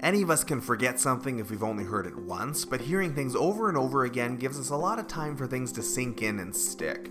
Any of us can forget something if we've only heard it once, but hearing things over and over again gives us a lot of time for things to sink in and stick.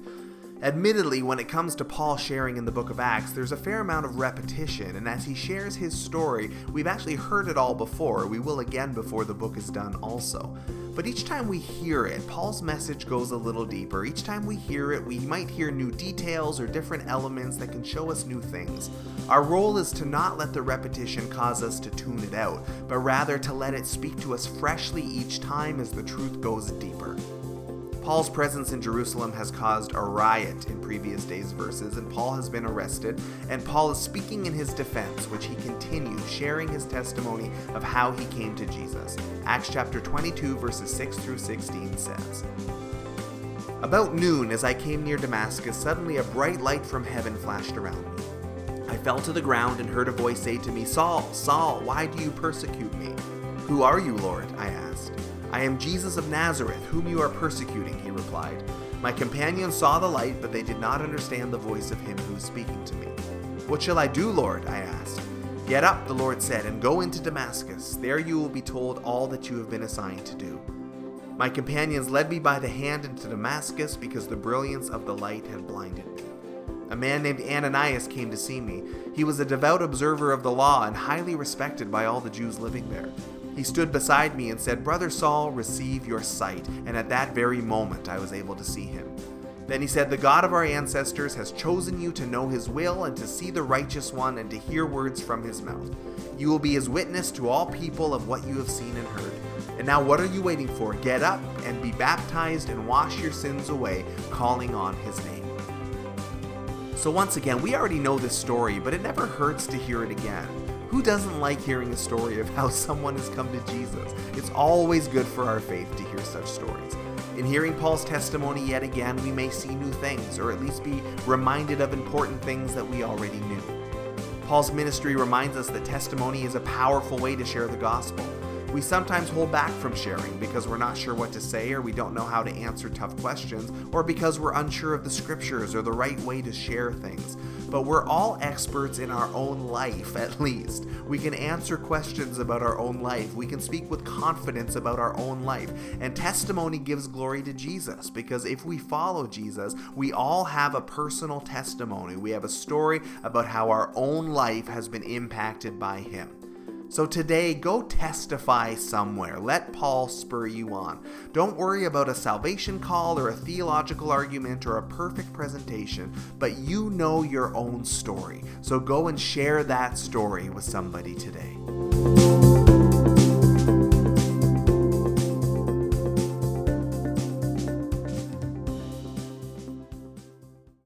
Admittedly, when it comes to Paul sharing in the book of Acts, there's a fair amount of repetition, and as he shares his story, we've actually heard it all before. We will again before the book is done, also. But each time we hear it, Paul's message goes a little deeper. Each time we hear it, we might hear new details or different elements that can show us new things. Our role is to not let the repetition cause us to tune it out, but rather to let it speak to us freshly each time as the truth goes deeper. Paul's presence in Jerusalem has caused a riot in previous days' verses, and Paul has been arrested, and Paul is speaking in his defense, which he continues, sharing his testimony of how he came to Jesus. Acts chapter 22, verses 6 through 16 says, About noon, as I came near Damascus, suddenly a bright light from heaven flashed around me. I fell to the ground and heard a voice say to me, Saul, Saul, why do you persecute me? Who are you, Lord? I asked. I am Jesus of Nazareth, whom you are persecuting, he replied. My companions saw the light, but they did not understand the voice of him who was speaking to me. What shall I do, Lord? I asked. Get up, the Lord said, and go into Damascus. There you will be told all that you have been assigned to do. My companions led me by the hand into Damascus because the brilliance of the light had blinded me. A man named Ananias came to see me. He was a devout observer of the law and highly respected by all the Jews living there. He stood beside me and said, Brother Saul, receive your sight. And at that very moment I was able to see him. Then he said, The God of our ancestors has chosen you to know his will and to see the righteous one and to hear words from his mouth. You will be his witness to all people of what you have seen and heard. And now what are you waiting for? Get up and be baptized and wash your sins away, calling on his name. So once again, we already know this story, but it never hurts to hear it again. Who doesn't like hearing a story of how someone has come to Jesus? It's always good for our faith to hear such stories. In hearing Paul's testimony yet again, we may see new things, or at least be reminded of important things that we already knew. Paul's ministry reminds us that testimony is a powerful way to share the gospel. We sometimes hold back from sharing because we're not sure what to say or we don't know how to answer tough questions or because we're unsure of the scriptures or the right way to share things. But we're all experts in our own life, at least. We can answer questions about our own life. We can speak with confidence about our own life. And testimony gives glory to Jesus because if we follow Jesus, we all have a personal testimony. We have a story about how our own life has been impacted by Him. So today, go testify somewhere. Let Paul spur you on. Don't worry about a salvation call or a theological argument or a perfect presentation, but you know your own story. So go and share that story with somebody today.